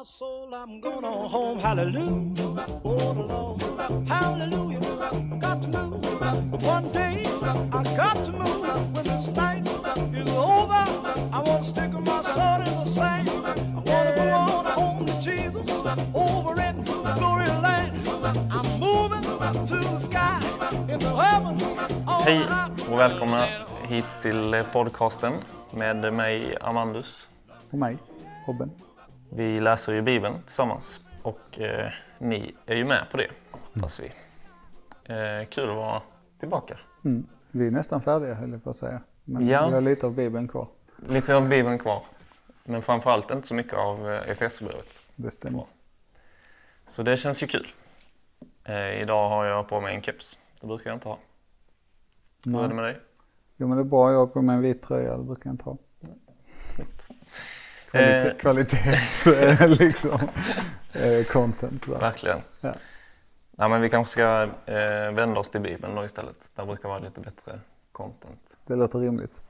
my soul, I'm going on home. Hallelujah. The Lord. Hallelujah. Got to move. One day, I got to move. When this night is over, I want to stick my sword in the sand. I want to go on home to Jesus over in glory land. I'm moving to the sky in the heavens. all Hej night. och välkomna hit till podcasten med mig Amandus. Och mig, Robin. Vi läser ju Bibeln tillsammans och eh, ni är ju med på det, hoppas vi. Eh, kul att vara tillbaka. Mm. Vi är nästan färdiga höll jag på att säga. Men Ja. vi har lite av Bibeln kvar. Lite av Bibeln kvar, men framförallt inte så mycket av eh, Efesierbrevet. Det stämmer. Så det känns ju kul. Eh, idag har jag på mig en keps, det brukar jag inte ha. Hur är det med dig? Jo men det är bra, jag har på mig en vit tröja, det brukar jag inte ha. Eh. Kvalitets eh, liksom, eh, content. Va? Verkligen. Ja. Ja, men vi kanske ska eh, vända oss till Bibeln då istället. Där brukar vara lite bättre content. Det låter rimligt.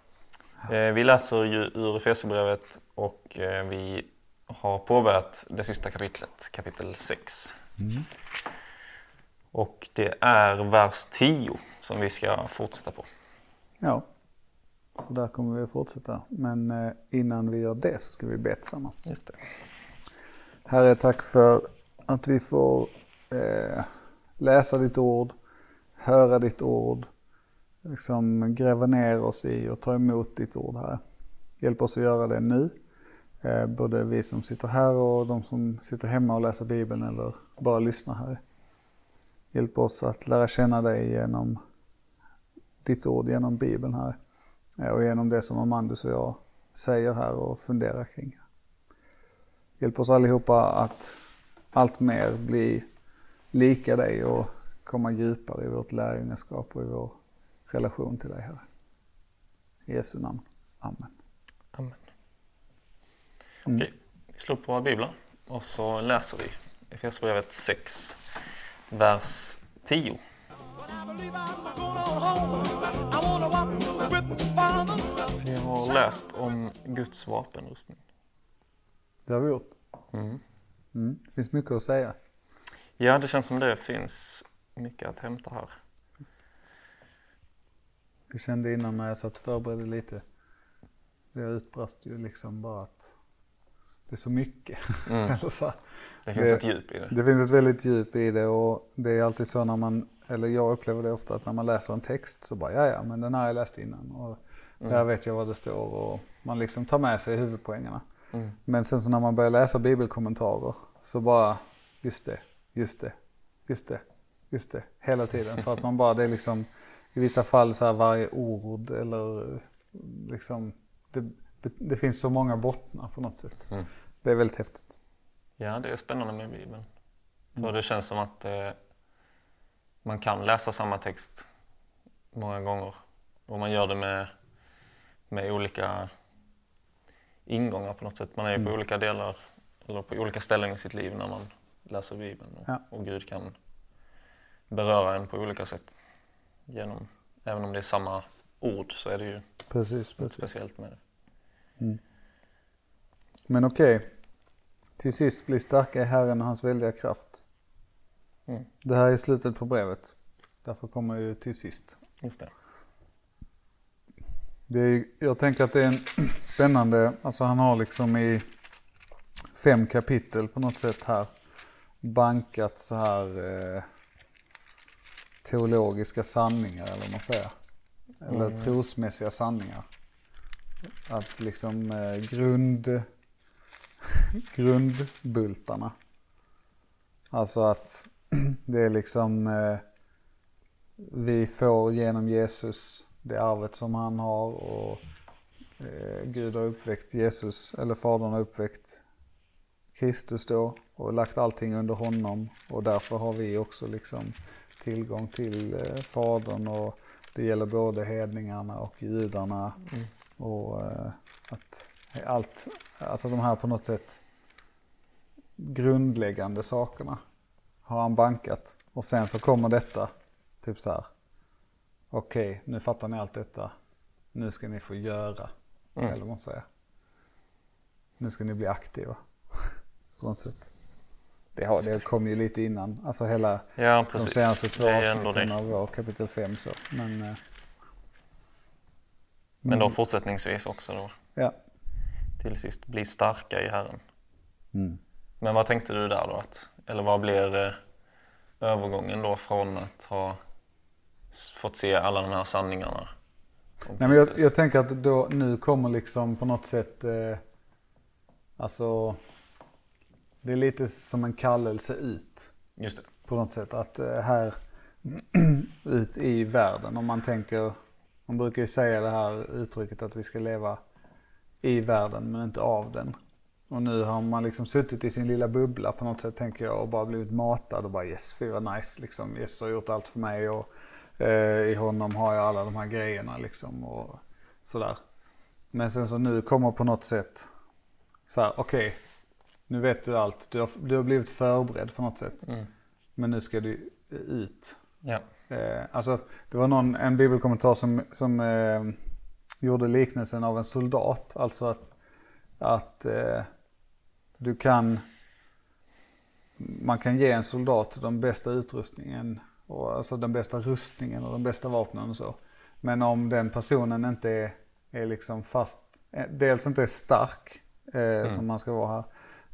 Eh, vi läser ju ur Efesierbrevet och eh, vi har påbörjat det sista kapitlet, kapitel 6. Och det är vers 10 som vi ska fortsätta på. Ja, så där kommer vi att fortsätta. Men eh, innan vi gör det så ska vi be tillsammans. Just det. Herre, tack för att vi får eh, läsa ditt ord, höra ditt ord, liksom gräva ner oss i och ta emot ditt ord här. Hjälp oss att göra det nu, eh, både vi som sitter här och de som sitter hemma och läser Bibeln eller bara lyssnar här. Hjälp oss att lära känna dig genom ditt ord, genom Bibeln här och genom det som Amandus och jag säger här och funderar kring. Hjälp oss allihopa att allt mer bli lika dig och komma djupare i vårt lärjungaskap och i vår relation till dig, Herre. I Jesu namn. Amen. Amen. Mm. Okej, vi slår upp våra biblar och så läser vi Efesierbrevet 6, vers 10. Har läst om Guds vapenrustning. Det har vi gjort. Mm. Mm. Det finns mycket att säga. Ja, det känns som det finns mycket att hämta här. Jag kände innan när jag satt och förberedde lite. Så jag utbrast ju liksom bara att det är så mycket. Mm. Så här. Det finns Det- ett djup i det. Det finns ett väldigt djup i det och det är alltid så när man, eller jag upplever det ofta att när man läser en text så bara ja ja men den här har jag läst innan och där vet jag vad det står och man liksom tar med sig huvudpoängerna. Mm. Men sen så när man börjar läsa bibelkommentarer så bara just det, just det, just det, just det hela tiden för att man bara det är liksom i vissa fall så här varje ord eller liksom det, det, det finns så många bottnar på något sätt. Mm. Det är väldigt häftigt. Ja, det är spännande med Bibeln. För det känns som att eh, man kan läsa samma text många gånger. Och man gör det med, med olika ingångar på något sätt. Man är ju på olika delar, eller på olika ställen i sitt liv när man läser Bibeln. Och, Ja. och Gud kan beröra en på olika sätt. Genom, även om det är samma ord så är det ju Precis, precis. speciellt med det. Men okej. Till sist bli starka i Herren och hans väldiga kraft. Mm. Det här är slutet på brevet. Därför kommer jag ju till sist. Just det. Det är, jag tänker att det är en spännande, alltså han har liksom i fem kapitel på något sätt här bankat så här eh, teologiska sanningar eller vad man säger. Eller trosmässiga sanningar. Att liksom eh, grund, grundbultarna. Alltså att det är liksom eh, vi får genom Jesus det arvet som han har och eh, Gud har uppväckt Jesus, eller Fadern har uppväckt Kristus då och lagt allting under honom. Och därför har vi också liksom tillgång till eh, Fadern och det gäller både hedningarna och judarna. Och eh, att allt, alltså de här på något sätt grundläggande sakerna har han bankat. Och sen så kommer detta typ så här okej, nu fattar ni allt detta. Nu ska ni få göra. Mm. Eller vad man säger. Nu ska ni bli aktiva. på något sätt. Det, har, det kom ju lite innan, alltså hela Ja, de senaste två avsnitten av vår kapitel 5 så. Men, eh, Men då fortsättningsvis också då. ja. Till sist bli starka i Herren. Mm. Men vad tänkte du där då? Att, eller vad blir eh, övergången då från att ha fått se alla de här sanningarna? Nej, men jag, jag tänker att då, nu kommer liksom på något sätt, eh, alltså, det är lite som en kallelse ut. Just det. på något sätt. Att eh, här ut i världen, om man tänker, man brukar ju säga det här uttrycket att vi ska leva i världen men inte av den. Och nu har man liksom suttit i sin lilla bubbla på något sätt tänker jag och bara blivit matad och bara yes, fy vad nice liksom. Jesus har gjort allt för mig och i honom har jag alla de här grejerna liksom och sådär. Men sen så nu kommer på något sätt så här, okej, nu vet du allt. Du har, du har blivit förberedd på något sätt. Mm. Men nu ska du ut. Ja. Eh, alltså, det var någon, en bibelkommentar som, som eh, gjorde liknelsen av en soldat. Alltså att, att eh, du kan, man kan ge en soldat den bästa utrustningen. Och, alltså den bästa rustningen och de bästa vapnen och så. Men om den personen inte är, är liksom fast, eh, dels inte är stark eh, som man ska vara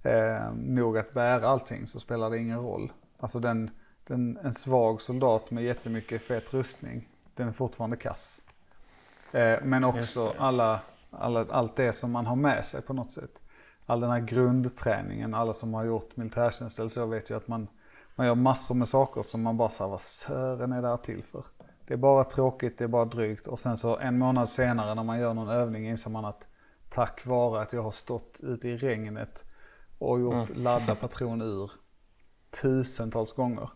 här, eh, nog att bära allting så spelar det ingen roll. Alltså den, den, en svag soldat med jättemycket fet rustning, den är fortfarande kass. Eh, men också alla, alla, allt det som man har med sig på något sätt. All den här grundträningen, alla som har gjort militärtjänst eller så vet ju att man, man gör massor med saker som man bara säger vad sören är det här till för? Det är bara tråkigt, det är bara drygt och sen så en månad senare när man gör någon övning inser man att tack vare att jag har stått ute i regnet och gjort ladda patron ur tusentals gånger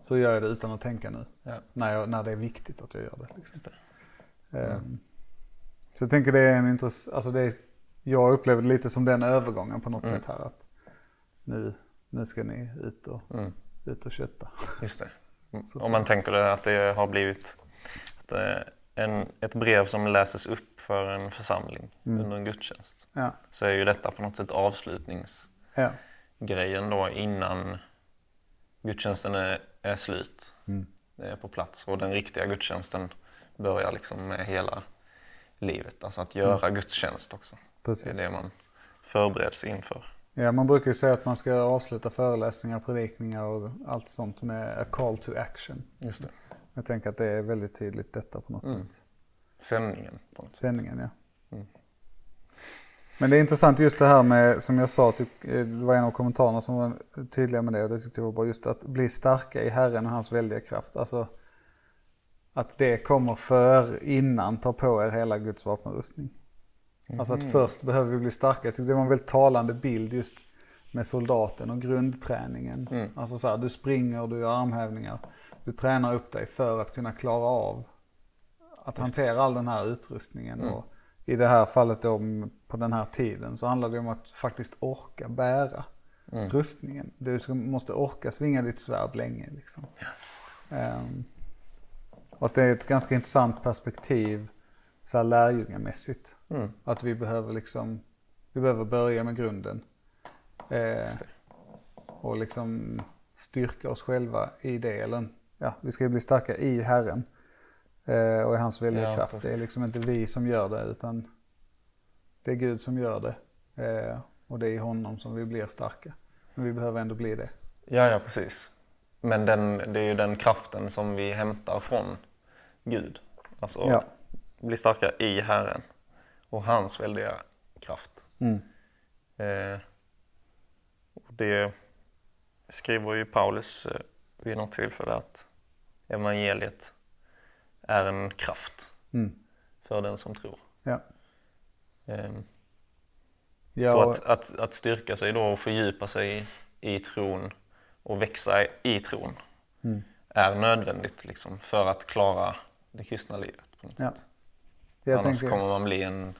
så gör jag det utan att tänka nu. Ja. När, jag, när det är viktigt att jag gör det. Liksom. Just det. Ehm, Så jag tänker det är en intressant, alltså det är, jag upplever det lite som den övergången på något sätt här att nu, nu ska ni ut och, Mm. Ut och kötta. Just det. Så Om man tänker att det har blivit eh, en, ett brev som läses upp för en församling Mm. under en gudstjänst. Ja, Så är ju detta på något sätt avslutningsgrejen ja, då innan gudstjänsten är, är slut. Mm. Det är på plats och den riktiga gudstjänsten börjar liksom med hela livet. Alltså att göra gudstjänst också. Det är precis. det man förbereds inför. Ja, man brukar ju säga att man ska avsluta föreläsningar, predikningar och allt sånt med a call to action. Just det. Jag tänker att det är väldigt tydligt detta på något Mm. sätt. Sändningen. På något. Sändningen ja. Mm. Men det är intressant just det här med, som jag sa, tyck, eh, det var en av kommentarerna som var tydliga med det och det tyckte jag var bra, just att bli starka i Herren och hans väldiga kraft. Alltså att det kommer för innan ta på er hela Guds vapenrustning. Alltså att först behöver vi bli starka. Jag tyckte det var en väldigt talande bild just med soldaten och grundträningen. Mm. Alltså så här, du springer, du gör armhävningar. Du tränar upp dig för att kunna klara av att hantera all den här utrustningen. Mm. Och I det här fallet då på den här tiden så handlar det om att faktiskt orka bära Mm. rustningen. Du måste orka svinga ditt svärd länge. Liksom. Ehm, och att det är ett ganska intressant perspektiv så här lärjungamässigt. Mm. Att vi behöver liksom, vi behöver börja med grunden. Eh, och liksom styrka oss själva i det. Eller, ja, vi ska bli starka i Herren. Eh, och i hans väldiga Ja, kraft. precis. Det är liksom inte vi som gör det utan det är Gud som gör det. Eh, och det är i honom som vi blir starka. Men vi behöver ändå bli det. Ja, ja precis. Men den, det är ju den kraften som vi hämtar från Gud. Alltså Ja. Bli starka i Herren och hans väldiga kraft. Mm. Eh, det skriver ju Paulus eh, vid något tillfälle att evangeliet är en kraft Mm. för den som tror. Ja. Eh, Ja, Så att, att, att styrka sig då och fördjupa sig i, i tron och växa i tron Mm. är nödvändigt liksom, för att klara det kristna livet. På något Ja. sätt. Jag Annars tänker, kommer man bli en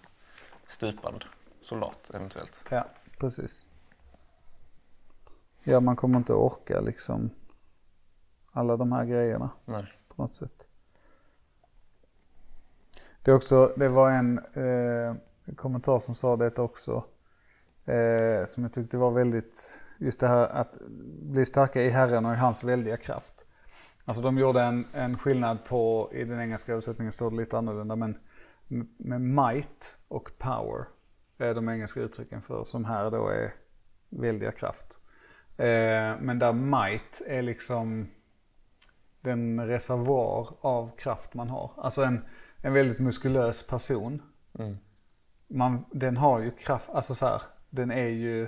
stupad soldat eventuellt. Ja, precis. Ja, man kommer inte orka liksom alla de här grejerna Nej. på något sätt. Det, också, det var en eh, kommentar som sa det också. Eh, som jag tyckte var väldigt, just det här att bli starka i Herren och i hans väldiga kraft. Alltså de gjorde en, en skillnad på, i den engelska översättningen står det lite annorlunda, men med might och power är de engelska uttrycken för, som här då är väldiga kraft. Eh, men där might är liksom den reservoar av kraft man har. Alltså en, en väldigt muskulös person. Mm. Man, den har ju kraft, alltså så här, den är ju,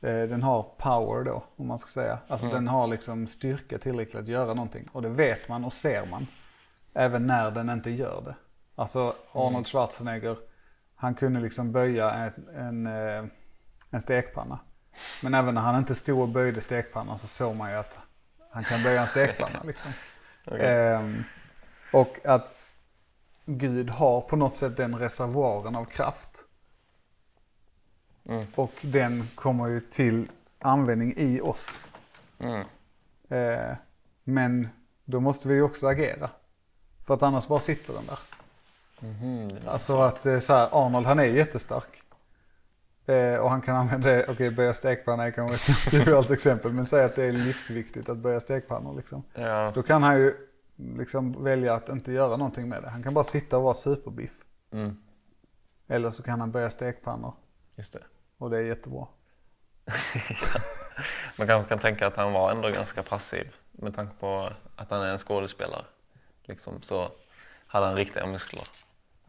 eh, den har power då, om man ska säga. Alltså Mm. den har liksom styrka tillräckligt att göra någonting. Och det vet man och ser man. Även när den inte gör det. Alltså Arnold Schwarzenegger, han kunde liksom böja en, en, eh, en stekpanna. Men även när han inte stod och böjde stekpannan så såg man ju att han kan böja en stekpanna liksom. Okej. Ehm, och att Gud har på något sätt den reservoaren av kraft. Mm. Och den kommer ju till användning i oss. Mm. Eh, men då måste vi ju också agera. För att annars bara sitter den där. Mhm, det- Alltså att eh, så här, Arnold han är jättestark. Eh, och han kan använda det, okej böja stekpanna är kanske ett trivialt exempel. Men säg att det är livsviktigt att böja stekpannor liksom. Ja, Då kan han ju liksom välja att inte göra någonting med det. Han kan bara sitta och vara superbiff. mm. Eller så kan han böja stekpannor. just det. Och det är jättebra. Man kanske kan tänka att han var ändå ganska passiv med tanke på att han är en skådespelare. Liksom, så hade han riktiga muskler.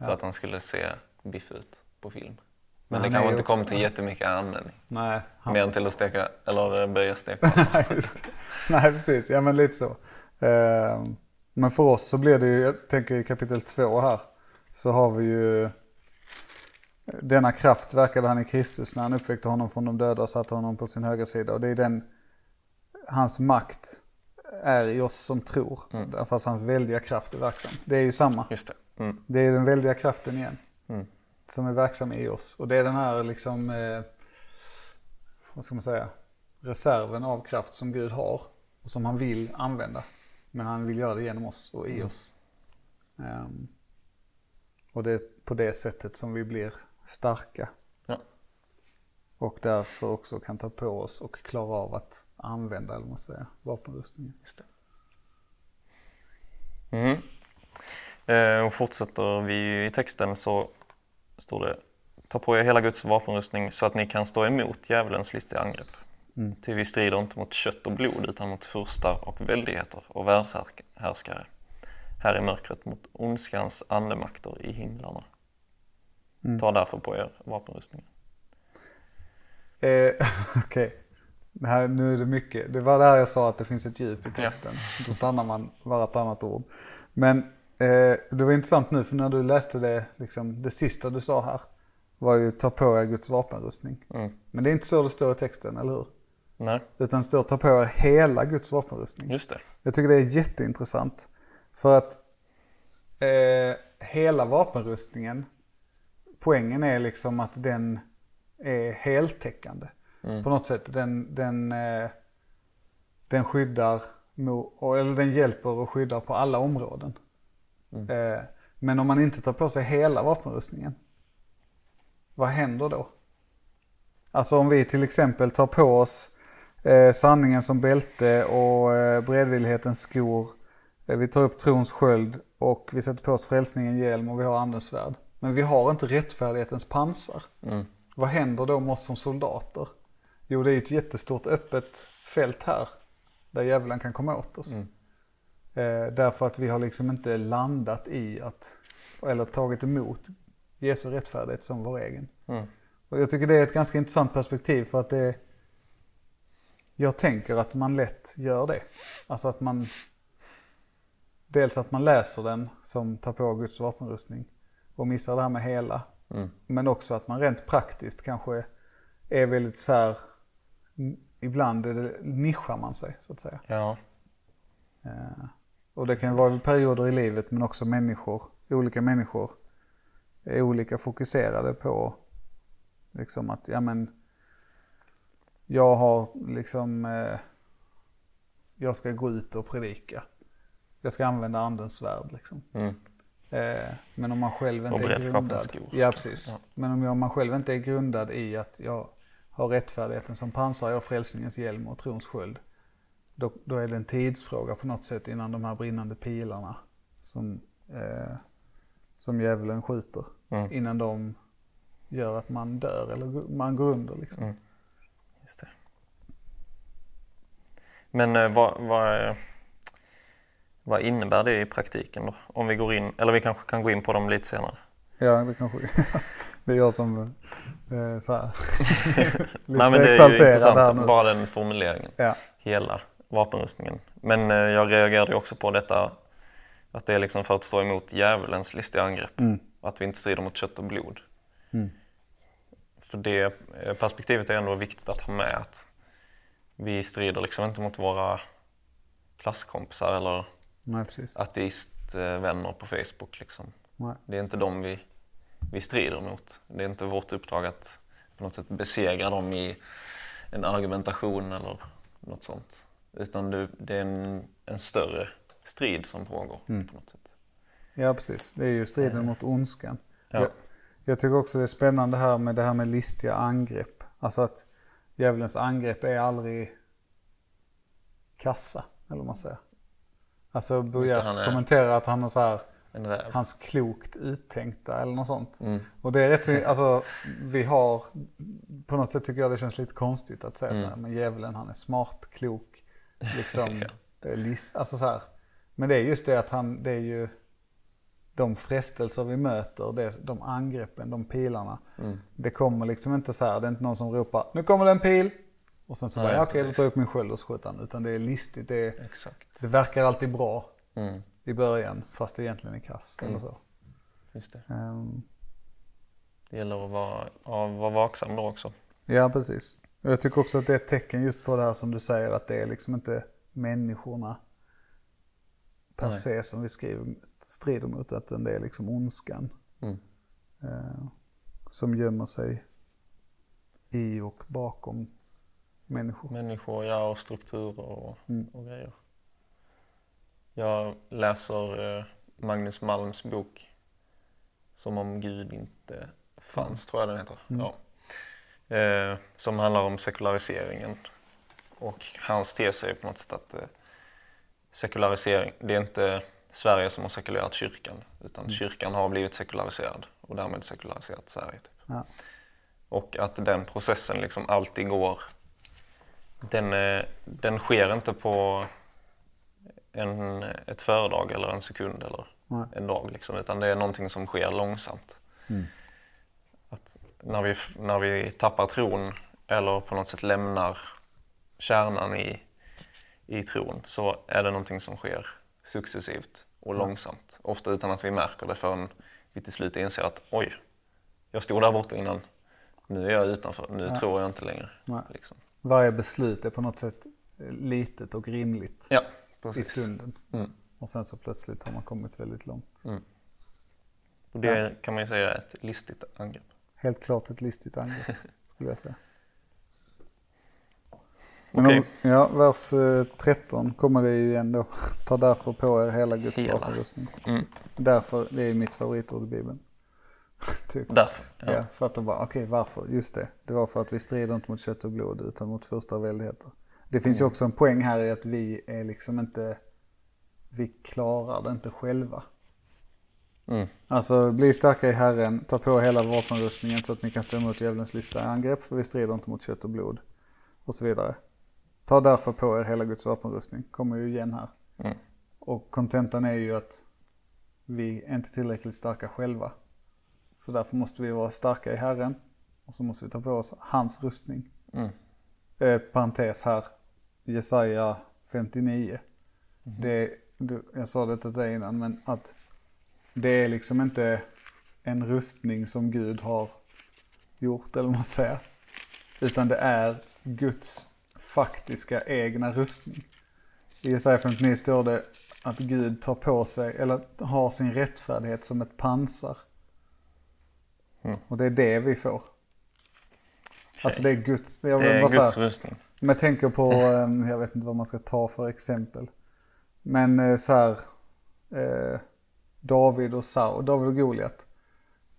Så Ja. att han skulle se biff ut på film. Men Men, det kanske inte också- kom till jättemycket användning. Nej, han... Mer än till att steka, eller böja stekpannan. Nej, precis. Ja, men lite så. Ehm, Men för oss så blir det ju, jag tänker i kapitel två här, så har vi ju denna kraft verkade han i Kristus när han uppväckte honom från de döda och satte honom på sin högra sida. Och det är den, hans makt är i oss som tror. Mm. Därför att hans väldiga kraft är verksam. Det är ju samma. Just det. Mm. Det är den väldiga kraften igen. Mm. Som är verksam i oss. Och det är den här liksom, eh, vad ska man säga, reserven av kraft som Gud har. Och som han vill använda. Men han vill göra det genom oss och i Mm. oss. Ehm, och det är på det sättet som vi blir starka. Ja. Och därför också kan ta på oss och klara av att använda, eller man säger, vapenrustningen. Just det. Mm. Eh, och fortsätter vi i texten så står det Ta på er hela Guds vapenrustning så att ni kan stå emot djävulens listiga angrepp. Mm. Ty vi strider inte mot kött och blod utan mot furstar och väldigheter och världshärskare. Här i mörkret mot ondskans andemakter i himlarna. Mm. Ta därför på er vapenrustningen. Eh, Okej. Det här, nu är det mycket. Det var där jag sa att det finns ett djup i Ja. texten. Då stannar man vartannat ord. Men det var intressant nu för när du läste det, liksom, det sista du sa här var ju ta på er Guds vapenrustning. Mm. Men det är inte så det står i texten, eller hur? Nej, Utan det står ta på er hela Guds vapenrustning. just det. Jag tycker det är jätteintressant. För att eh, hela vapenrustningen, poängen är liksom att den är heltäckande. Mm. På något sätt. Den, den, eh, den skyddar, eller den hjälper och skyddar på alla områden. Mm. Eh, men om man inte tar på sig hela vapenrustningen, vad händer då? Alltså om vi till exempel tar på oss eh, sanningen som bälte och eh, beredvillighetens skor. Eh, vi tar upp trons sköld och vi sätter på oss frälsningen hjälm och vi har andens svärd. Men vi har inte rättfärdighetens pansar. Mm. Vad händer då med oss som soldater? Jo, det är ett jättestort öppet fält här där djävulen kan komma åt oss. Mm. Eh, därför att vi har liksom inte landat i att, eller tagit emot Jesu rättfärdighet som vår egen. Mm. Och jag tycker det är ett ganska intressant perspektiv för att det Jag tänker att man lätt gör det. Alltså att man Dels att man läser den som tar på Guds vapenrustning och missar det här med hela. Mm. Men också att man rent praktiskt kanske är väldigt så här Ibland nischar man sig så att säga. Ja, Eh, och det kan vara perioder i livet men också människor, olika människor är olika fokuserade på liksom att, ja men jag har liksom, eh, jag ska gå ut och predika. Jag ska använda andens svärd liksom. mm. Eh, men om man själv Och inte är beredskapens grundad. skor. Ja, precis. Ja. Men om jag- man själv inte är grundad i att jag har rättfärdigheten som pansar, jag har frälsningens hjälm och trons sköld. Då, då är det en tidsfråga på något sätt innan de här brinnande pilarna som, eh, som djävulen skjuter. Mm. Innan de gör att man dör eller man går under liksom. Mm. Just det. Men eh, vad, vad, eh, vad innebär det i praktiken då? Om vi går in, eller vi kanske kan gå in på dem lite senare. Ja, det kanske det är jag som eh, så här. Nej men det är ju intressant, bara den formuleringen. Ja. Hela vapenrustningen. Men eh, jag reagerade också på detta att det är liksom för att stå emot djävulens listiga angrepp. Mm. Att vi inte strider mot kött och blod. Mm. För det eh, perspektivet är ändå viktigt att ha med att vi strider liksom inte mot våra klasskompisar eller Nej, ateistvänner på Facebook. Liksom. Det är inte dem vi, vi strider mot. Det är inte vårt uppdrag att på något sätt besegra dem i en argumentation eller något sånt. Utan det, det är en, en större strid som pågår Mm. på något sätt. Ja, precis. Det är ju striden mot ondskan. Ja. Jag, jag tycker också det är spännande här med det här med listiga angrepp. Alltså att djävulens angrepp är aldrig kassa, eller vad man säger. Alltså Bo Just det, Giertz han är- kommenterar att han har så här, hans klokt uttänkta eller något sånt. Mm. Och det är rätt, alltså vi har, på något sätt tycker jag det känns lite konstigt att säga så Mm. här, men djävulen han är smart, klok, liksom, lis, alltså så här. Men det är just det att han, det är ju de frestelser vi möter, det, de angreppen, de pilarna. Mm. Det kommer liksom inte så här, det är inte någon som ropar nu kommer det en pil. Och sen så Nej, bara, ja, okej då tar jag upp min sköld och så skjuter han. Utan det är listigt, det, är, det verkar alltid bra Mm. i början fast det egentligen är kass. Mm. Eller så. Just det. Ehm, det gäller att vara, ja, vara vaksam då också. Ja, precis. Jag tycker också att det är ett tecken just på det här som du säger att det är liksom inte människorna per Nej. se som vi skriver, strider mot utan det är liksom ondskan Mm. eh, som gömmer sig i och bakom människor. Människor, ja, och strukturer och, Mm. och grejer. Jag läser eh, Magnus Malms bok Som om Gud inte fanns, Fanns. tror jag den heter. Mm. Ja. Eh, som handlar om sekulariseringen. Och hans tes är på något sätt att eh, sekularisering, det är inte Sverige som har sekulerat kyrkan utan Mm. kyrkan har blivit sekulariserad och därmed sekulariserat Sverige. Typ. Ja. Och att den processen liksom alltid går den, eh, den sker inte på en, ett föredrag eller en sekund eller Nej. en dag. Liksom, utan det är någonting som sker långsamt. Mm. Att när, vi, när vi tappar tron eller på något sätt lämnar kärnan i, i tron så är det någonting som sker successivt och långsamt. Ofta utan att vi märker det förrän vi till slut inser att oj, jag stod där borta innan. Nu är jag utanför, nu Ja. tror jag inte längre. Liksom. Varje beslut är på något sätt eh, litet och rimligt Ja, i stunden. Mm. Och sen så plötsligt har man kommit väldigt långt. Och det kan man ju säga är ett listigt angrepp. Helt klart ett listigt angrepp skulle jag säga. Men Okej. om, ja, vers eh, 13 kommer det ju igen då. Ta därför på er hela Guds vapenrustning. Mm. Därför, det är mitt favoritord i Bibeln. typ. Därför. Ja. Ja. för att de bara, okej varför? Just det. Det var för att vi strider inte mot kött och blod utan mot första väldigheter. Det finns ju också en poäng här i att vi är liksom inte, vi klarar det inte själva. Mm. Alltså bli starka i Herren, ta på hela vapenrustningen så att ni kan stå emot djävulens lista angrepp för vi strider inte mot kött och blod. Och så vidare. Ta därför på er hela Guds vapenrustning, kommer ju igen här. Mm. Och kontentan är ju att vi är inte tillräckligt starka själva. Så därför måste vi vara starka i Herren och så måste vi ta på oss hans rustning. Mm. Eh, parentes här, Jesaja 59. Det, du, jag sa detta till dig innan, men att det är liksom inte en rustning som Gud har gjort, eller vad man säger. Utan det är Guds faktiska egna rustning. I Jesaja 59 står det att Gud tar på sig, eller har sin rättfärdighet som ett pansar. Mm. Och det är det vi får. Alltså det är Guds, jag Det är Guds rustning. men jag tänker på, eh, jag vet inte vad man ska ta för exempel. Men eh, så här, eh, David och Saul, David och Goliat.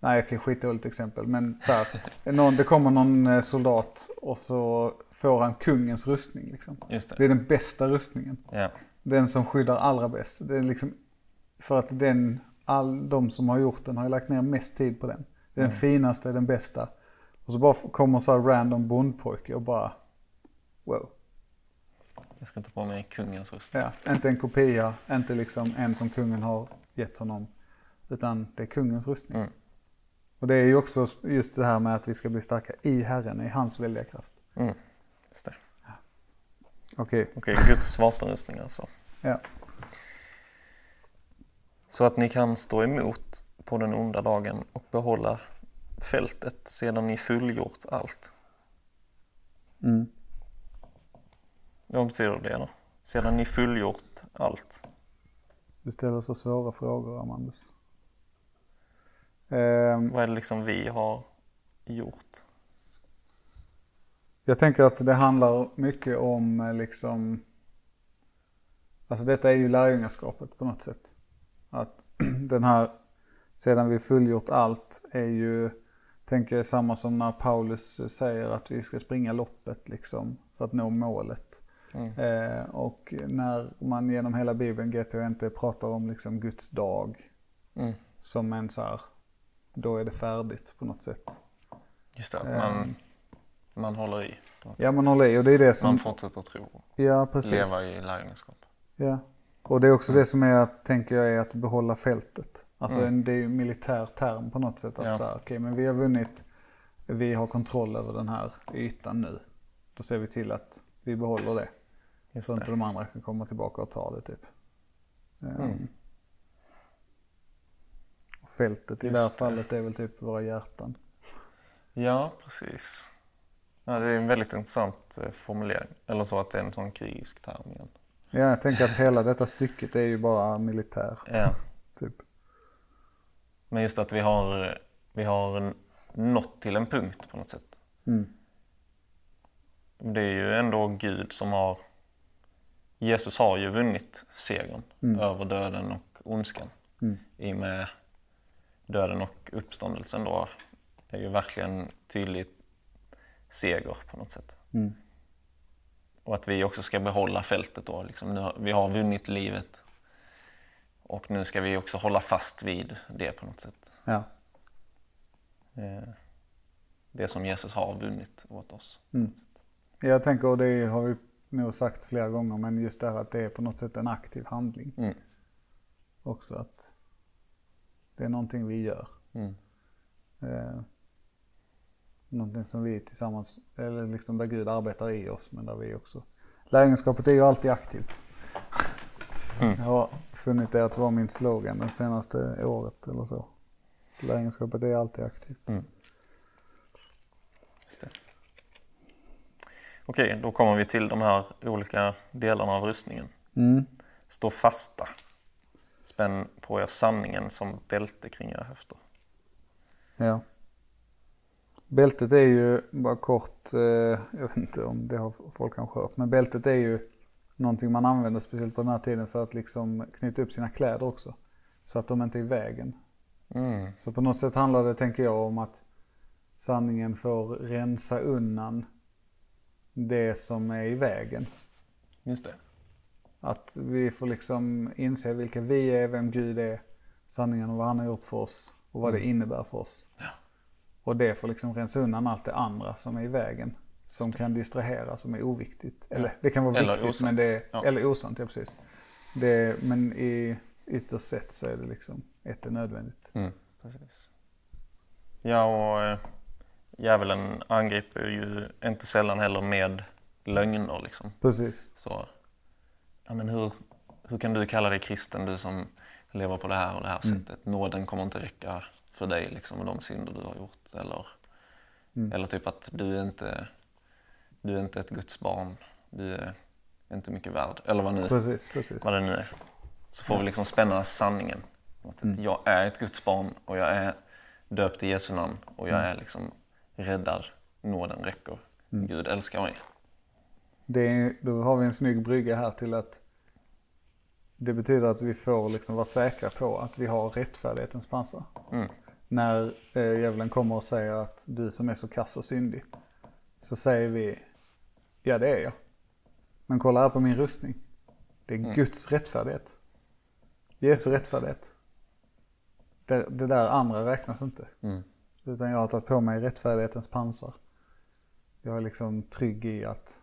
Nej, jag kan skitdåligt exempel. Men så här, någon, det kommer någon eh, soldat och så får han kungens rustning. Liksom. Det. Det är den bästa rustningen. Ja. Den som skyddar allra bäst. Det är liksom, för att den, all de som har gjort den har lagt ner mest tid på den. Det är den finaste, den bästa. Och så bara kommer så här random bondpojke och bara, wow. Jag ska ta på mig kungens rustning. Ja, inte en kopia, inte liksom en som kungen har gett honom. Utan det är kungens rustning. Mm. Och det är ju också just det här med att vi ska bli starka i Herren, i hans väldiga kraft. Mm. Just det. Okej, Okej, Guds vapenrustning alltså. ja. Så att ni kan stå emot på den onda dagen och behålla fältet sedan ni fullgjort allt. Mm. Vad betyder det då? Sedan ni fullgjort allt. Du ställer så svåra frågor, Amandus. Ehm, Vad är det liksom vi har gjort? Jag tänker att det handlar mycket om eh, liksom, alltså detta är ju lärjungaskapet på något sätt. Att den här, sedan vi fullgjort allt, är ju, tänker jag samma som när Paulus säger att vi ska springa loppet liksom för att nå målet. Mm. Eh, och när man genom hela bibeln, GT och NT, pratar om liksom Guds dag Mm. som en så här, då är det färdigt på något sätt. Just det, Ehm. man, man håller i. Ja man håller i och det är det som, Man fortsätter tro. ja precis. Leva i lärjungaskap. Ja. Och det är också det som är, att, tänker jag, är att behålla fältet. Alltså Mm. en, det är ju en militär term på något sätt. Att Ja. så här, okej men vi har vunnit, vi har kontroll över den här ytan nu. Då ser vi till att vi behåller det. Just så det. inte de andra kan komma tillbaka och ta det typ. Ehm, Mm. Och fältet i Just det här fallet är väl typ våra hjärtan. Ja, precis. Ja, det är en väldigt intressant eh, formulering. Eller så att det är en sån krigisk term igen. Ja, jag tänker att hela detta stycket är ju bara militär. Ja. Typ. Men just att vi har, vi har nått till en punkt på något sätt. Mm. Det är ju ändå Gud som har... Jesus har ju vunnit segern över döden och ondskan. Mm. I och med döden och uppståndelsen då är ju verkligen tydlig seger på något sätt. Mm. Och att vi också ska behålla fältet då. Liksom, nu har, vi har vunnit livet. Och nu ska vi också hålla fast vid det på något sätt. Ja. Eh, Det som Jesus har vunnit åt oss. Jag tänker, och det har vi nog sagt flera gånger, men just det här att det är på något sätt en aktiv handling. Mm. Också att det är någonting vi gör. Mm. Eh, någonting som vi tillsammans, eller liksom där Gud arbetar i oss, men där vi också. Lärjungaskapet är ju alltid aktivt. Mm. Jag har funnit det att vara min slogan det senaste året eller så. Lärjungaskapet är alltid aktivt. Det. Okej, då kommer vi till de här olika delarna av rustningen. Mm. Stå fasta. Spänn på er sanningen som bälte kring era höfter. Ja. Bältet är ju, bara kort, eh, jag vet inte om det har folk kanske hört, men bältet är ju någonting man använder speciellt på den här tiden för att liksom knyta upp sina kläder också. Så att de inte är i vägen. Mm. Så på något sätt handlar det, tänker jag, om att sanningen får rensa undan det som är i vägen. Just det. Att vi får liksom inse vilka vi är, vem Gud är, sanningen och vad han har gjort för oss och vad det innebär för oss. Och det får liksom rensa undan allt det andra som är i vägen. Som kan distrahera, som är oviktigt. Eller det kan vara Eller viktigt, osant. men det är, Ja. eller osant, ja precis. Det, men i ytterst sett så är det liksom, ett är nödvändigt. Mm. Precis. Ja, och eh, djävulen angriper ju inte sällan heller med lögner liksom. Precis. Så, ja men hur, hur kan du kalla dig kristen, du som lever på det här och det här sättet? Nåden kommer inte räcka för dig liksom och de synder du har gjort. Eller, eller typ att du är inte du är inte ett Guds barn. Du är inte mycket värd. Eller vad, nu, Precis, precis. vad det nu är. Så får vi liksom spänna sanningen. Att Jag är ett Guds barn och jag är döpt i Jesu namn och jag är liksom räddad. Nåden räcker. Gud älskar mig. Det är, då har vi en snygg brygga här till att det betyder att vi får liksom vara säkra på att vi har rättfärdighetens pansar. Mm. När eh, djävulen kommer och säger att du som är så kass och syndig. Så säger vi, ja det är jag. Men kolla här på min rustning. Det är Guds rättfärdighet. Jesu rättfärdighet. Det, det där andra räknas inte. Mm. Utan jag har tagit på mig rättfärdighetens pansar. Jag är liksom trygg i att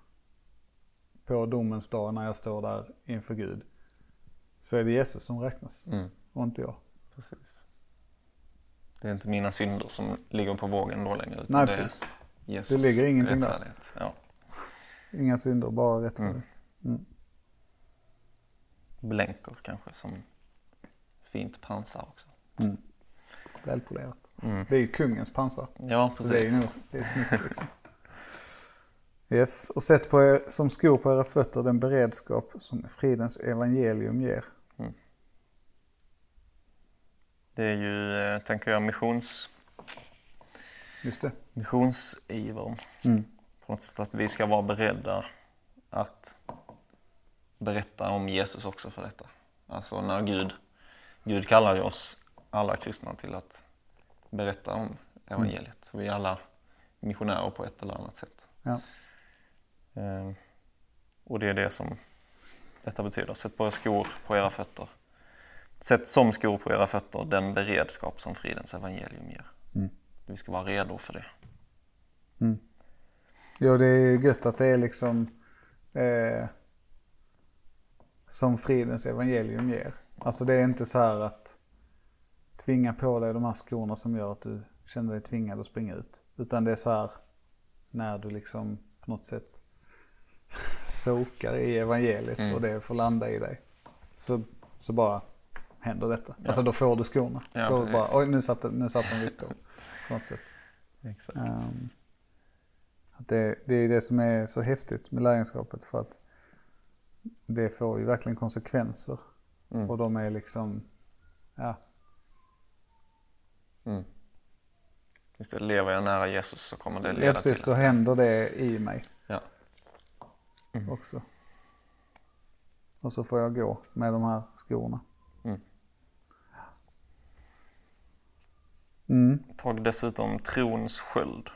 på domens dag när jag står där inför Gud så är det Jesus som räknas Mm. och inte jag. Precis. Det är inte mina synder som ligger på vågen då längre. Utan Nej, det precis. är Jesus Det ligger ingenting där. Ja. Inga synder, bara rättfärdighet. Blänker kanske som fint pansar också. Välpolerat. Mm. Det är ju kungens pansar. Ja, Så det är ju precis. nog, det är snyggt liksom. Yes, och sätt på er som skor på era fötter den beredskap som fridens evangelium ger. Det är ju, eh, tänker jag, missions, Just det. missionsivern. Mm. På något sätt att vi ska vara beredda att berätta om Jesus också för detta. Alltså när Gud, Gud kallar oss alla kristna till att berätta om evangeliet. Så vi är alla missionärer på ett eller annat sätt. Ja. Eh, och det är det som detta betyder. Sätt er skor på era fötter. Sätt som skor på era fötter den beredskap som fridens evangelium ger. Mm. Vi ska vara redo för det. Jo, det är gött att det är liksom eh, som fridens evangelium ger. Alltså det är inte så här att tvinga på dig de här skorna som gör att du känner dig tvingad att springa ut. Utan det är så här när du liksom på något sätt sokar i evangeliet Mm. och det får landa i dig. Så, så bara händer detta. Alltså då får du skorna. Ja, då bara, oj nu satt, nu satt de visst på. På något sätt. Exakt. Att det, det är det som är så häftigt med lärjungaskapet för att det får ju verkligen konsekvenser. Mm. Och de är liksom, ja, Mm. Just det, lever jag nära Jesus så kommer det ja leda precis, till då att... händer det i mig Ja. också. Och så får jag gå med de här skorna. Mm. Mm, Tag dessutom trons sköld.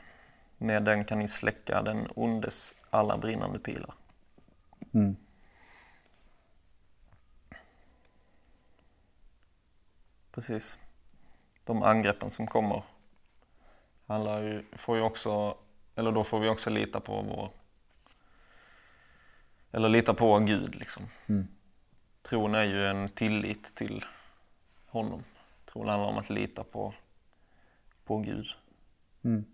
Med den kan ni släcka den ondes alla brinnande pilar. mm, Precis. De angreppen som kommer handlar ju, får ju också, eller då får vi också lita på vår, eller lita på Gud liksom. Mm. Tron är ju en tillit till honom. Tron handlar om att lita på, på Gud. mm,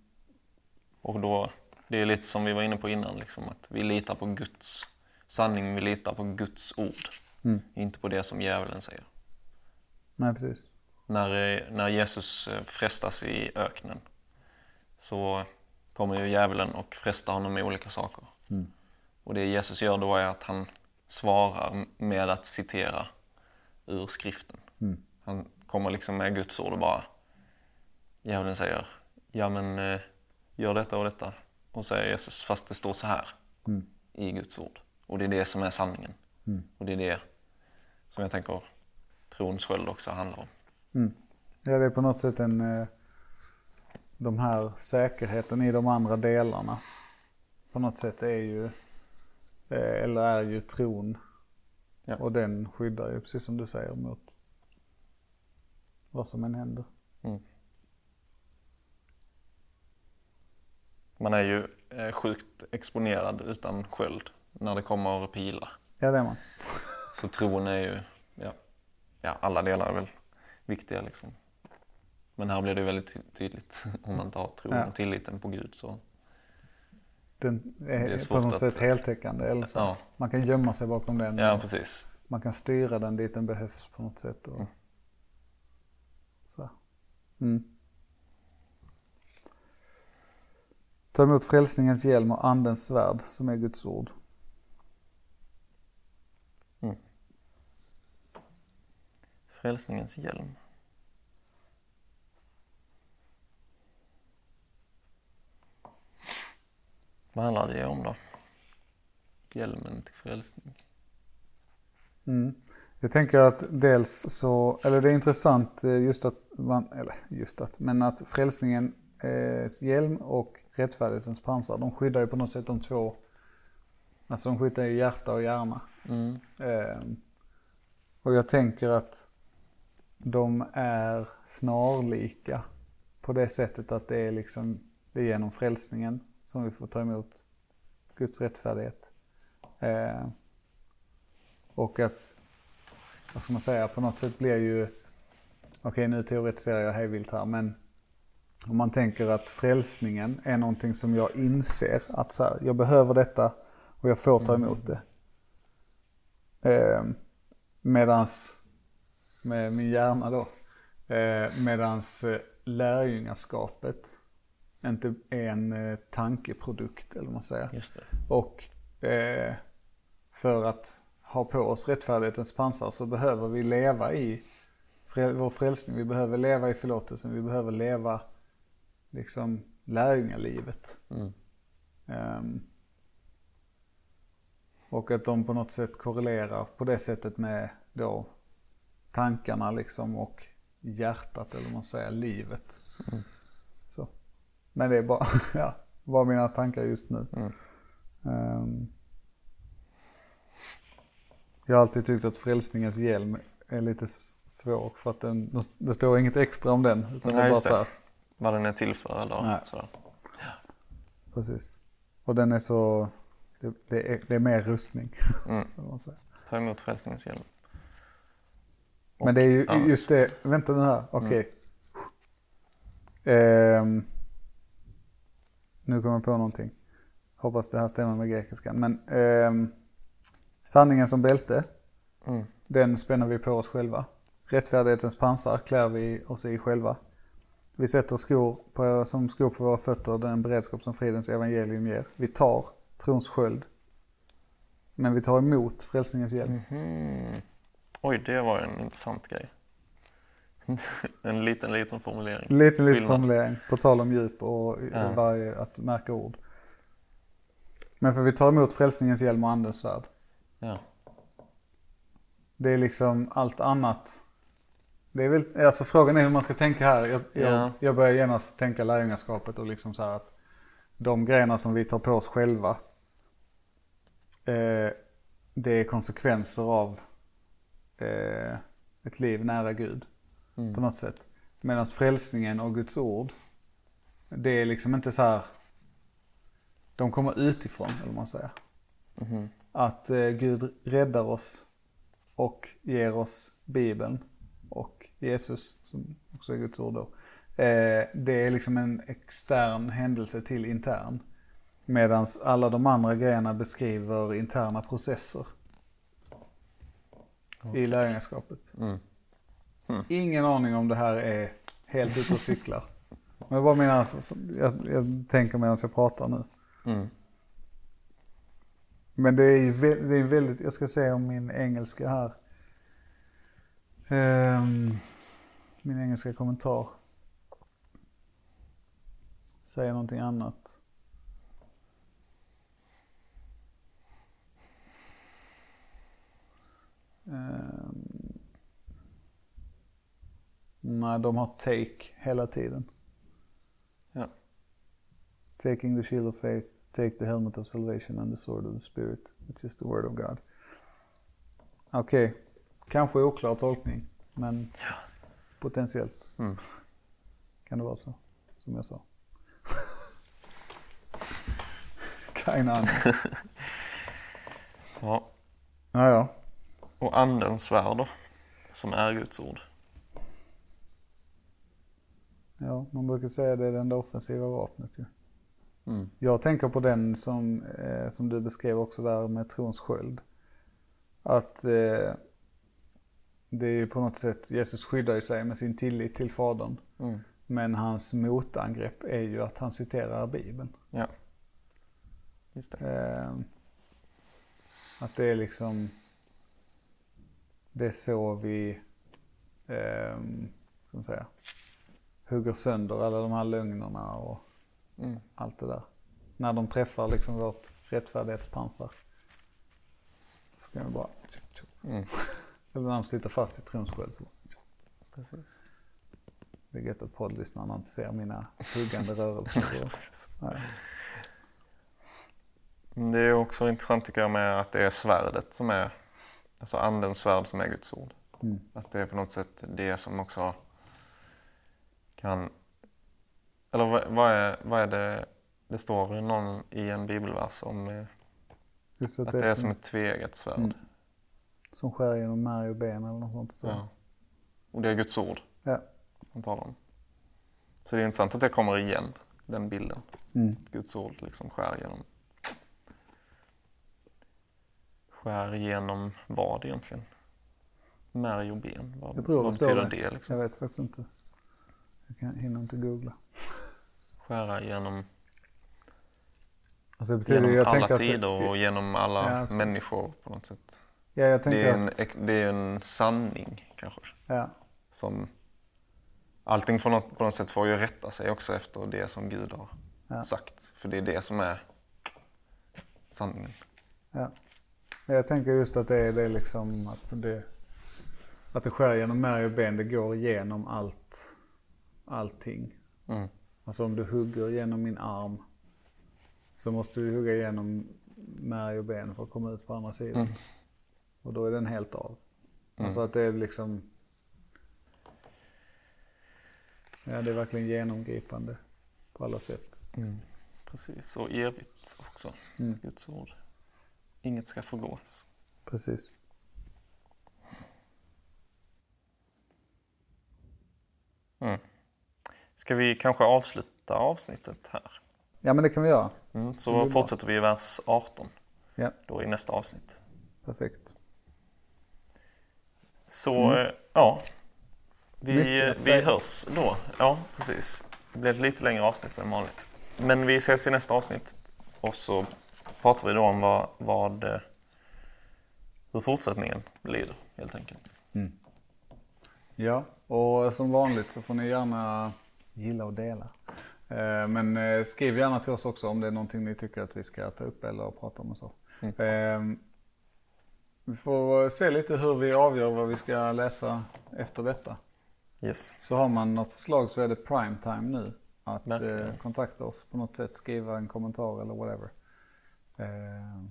Och då, det är lite som vi var inne på innan, liksom, att vi litar på Guds sanning, vi litar på Guds ord. Mm. Inte på det som djävulen säger. nej precis. När, eh, när Jesus eh, frestas i öknen så kommer ju djävulen och frestar honom med olika saker. Mm. Och det Jesus gör då är att han svarar med att citera ur skriften. Mm. Han kommer liksom med Guds ord och bara Djävulen säger ja men eh, gör detta och detta. Och säger Jesus fast det står så här Mm. i Guds ord. Och det är det som är sanningen. Mm. Och det är det som jag tänker trons sköld också handlar om. Mm. Ja, det är på något sätt en... Eh, de här säkerheten i de andra delarna. På något sätt är ju... Eh, eller är ju tron. Ja. Och den skyddar ju, precis som du säger, mot vad som än händer. Man är ju eh, sjukt exponerad utan sköld när det kommer pilar. Ja, det är man. Så tron är ju, ja, ja alla delar är väl viktiga liksom. Men här blir det väldigt ty- tydligt om man tar tron Ja. och tilliten på Gud. Så, Den är, är på svårt något att- sätt heltäckande. Eller så. ja, Man kan gömma sig bakom den. ja, precis. Man kan styra den dit den behövs på något sätt. Och... Så. Mm. Ta emot frälsningens hjälm och andens svärd som är Guds ord. Frälsningens hjälm. Vad handlar det om då? Hjälmen till frälsning. Mm. Jag tänker att dels så, eller det är intressant eh, just att man, eller just att, men att frälsningen, eh, hjälm och rättfärdighetens pansar, de skyddar ju på något sätt de två, alltså de skyddar ju hjärta och hjärna. Mm. Eh, och jag tänker att de är snarlika på det sättet att det är liksom, det är genom frälsningen som vi får ta emot Guds rättfärdighet. Eh, och att, vad ska man säga, på något sätt blir ju, okej okay, nu teoretiserar jag hejvilt här, men om man tänker att frälsningen är någonting som jag inser att så här, jag behöver detta och jag får ta emot det. Eh, medans, med min hjärna då, eh, medans eh, lärjungaskapet inte är en eh, tankeprodukt eller vad man säger. Just det. Och eh, för att ha på oss rättfärdighetens pansar så behöver vi leva i vår frälsning. Vi behöver leva i förlåtelsen. Vi behöver leva liksom lärjungalivet. Mm. Um, och att de på något sätt korrelerar på det sättet med då tankarna liksom och hjärtat eller vad man säger, livet. Mm. Så. Men det är bara, ja, bara mina tankar just nu. Mm. Um, jag har alltid tyckt att frälsningens hjälm är lite svår för att den, det står inget extra om den. Utan Nej, det är bara så här. Vad den är till för eller sådär. precis. Och den är så, det, det, är, det är mer rustning. Mm. Ta emot frälsningens hjälm. Men det är ju. Mm. just det, vänta nu här, okej. Ehm, nu kommer jag på någonting. Hoppas det här stämmer med grekiskan. Men ehm, sanningen som bälte, Mm. den spänner vi på oss själva. Rättfärdighetens pansar klär vi oss i själva. Vi sätter skor på, som skor på våra fötter den beredskap som fridens evangelium ger. Vi tar trons sköld. Men vi tar emot frälsningens hjälp. Mhm. Oj, det var en intressant grej. en liten, liten formulering. Lite, lite Skillnad. formulering på tal om djup och Ja. varje, att märka ord. Men för vi tar emot frälsningens hjälm och andens svärd. Ja. Det är liksom allt annat. Det är väl, alltså frågan är hur man ska tänka här. Jag, jag, Ja. jag börjar genast tänka lärjungaskapet och liksom så här att de grejerna som vi tar på oss själva. Eh, det är konsekvenser av eh, ett liv nära Gud. Mm. På något sätt. Medan frälsningen och Guds ord. Det är liksom inte så här. De kommer utifrån eller man säger. Mhm. Att eh, Gud räddar oss och ger oss Bibeln och Jesus som också är Guds ord då. Eh, det är liksom en extern händelse till intern. Medan alla de andra grejerna beskriver interna processer. I lärjungaskapet. Mm. Ingen aning om det här är helt ute och cyklar. Men jag bara menar, alltså, jag, jag tänker medan jag pratar nu. Mm. Men det är ju det är väldigt, jag ska säga om min engelska här. Ehm, min engelska kommentar. Säger någonting annat. Ehm, nej, de har take hela tiden. Ja. Taking the shield of faith, take the helmet of salvation and the sword of the spirit, which is the word of God. Okej, kanske oklar tolkning, men potentiellt Mm. kan det vara så, som jag sa. Keine Ahnung. ja. Ja, ja. Och andens svärd? Som är Guds ord. Ja, man brukar säga det är det enda offensiva vapnet ju. Mm. Jag tänker på den som, eh, som du beskrev också där med trons sköld. Att eh, det är ju på något sätt, Jesus skyddar ju sig med sin tillit till Fadern. Mm. Men hans motangrepp är ju att han citerar Bibeln. Ja. Just det. Eh, att det är liksom, det är så vi, eh, man säga, hugger sönder alla de här lögnerna och Mm. allt det där. När de träffar liksom vårt rättfärdighetspansar. Så kan vi bara, Mm. eller när de sitter fast i tronsköld så. Precis. Det är gött att poddlyssnarna inte ser mina huggande rörelser. Nej. Det är också intressant tycker jag med att det är svärdet som är, alltså andens svärd som är Guds ord. Mm. Att det är på något sätt det som också kan, eller vad, är, vad är det, det står i någon i en bibelvers om eh, Just att det är som ett tveeggat svärd. Mm. som skär genom märg och ben eller något sånt. Så. Ja. Och det är Guds ord Ja. man talar om. Så det är intressant att det kommer igen, den bilden. Mm. Guds ord liksom skär genom skär igenom vad egentligen? Märg och ben? Vad, Jag tror det vad står betyder det. det? liksom? Jag vet faktiskt inte. Jag kan, hinner inte googla. Skära genom, Alltså det genom jag alla tider och genom alla Ja, människor på något sätt. Ja, jag tänker Det är, en, att... det är en sanning kanske. Ja, Som, allting på något, på något sätt får ju rätta sig också efter det som Gud har Ja. sagt. För det är det som är sanningen. ja. Jag tänker just att det är det liksom att det... Att det skär genom märg och ben, det går igenom allt. Allting. Mm. Alltså om du hugger genom min arm så måste du hugga igenom märg och ben för att komma ut på andra sidan. Mm. Och då är den helt av. Alltså att det är liksom... Ja, det är verkligen genomgripande på alla sätt. Precis, och evigt också. Mm. Guds ord. Inget ska förgås. Precis. Ska vi kanske avsluta avsnittet här? Ja, men det kan vi göra. Mm, så blir bra. fortsätter vi i vers 18 Ja, då i nästa avsnitt. perfekt. Så eh, ja, vi, Mm. Vi hörs då. Ja, precis. Det blir ett lite längre avsnitt än vanligt. Men vi ses i nästa avsnitt och så pratar vi då om vad, vad, eh, hur fortsättningen lider helt enkelt. Ja, och som vanligt så får ni gärna gilla och dela. Eh, Men eh, skriv gärna till oss också om det är någonting ni tycker att vi ska ta upp eller prata om och så. Eh, Vi får se lite hur vi avgör vad vi ska läsa efter detta. Yes. Så har man något förslag så är det prime time nu. Att eh, kontakta oss på något sätt, skriva en kommentar eller whatever. Eh,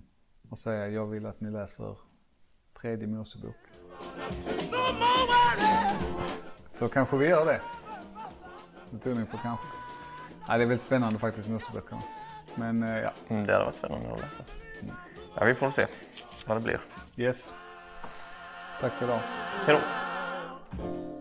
och säga jag vill att ni läser tredje Mosebok. Så kanske vi gör det. Betoning på kanske. Nej, det är väldigt spännande faktiskt Moseböckerna. Men eh, ja, Mm, det hade varit spännande att läsa. Ja, vi får se vad det blir. yes. Tack för idag. Hej då!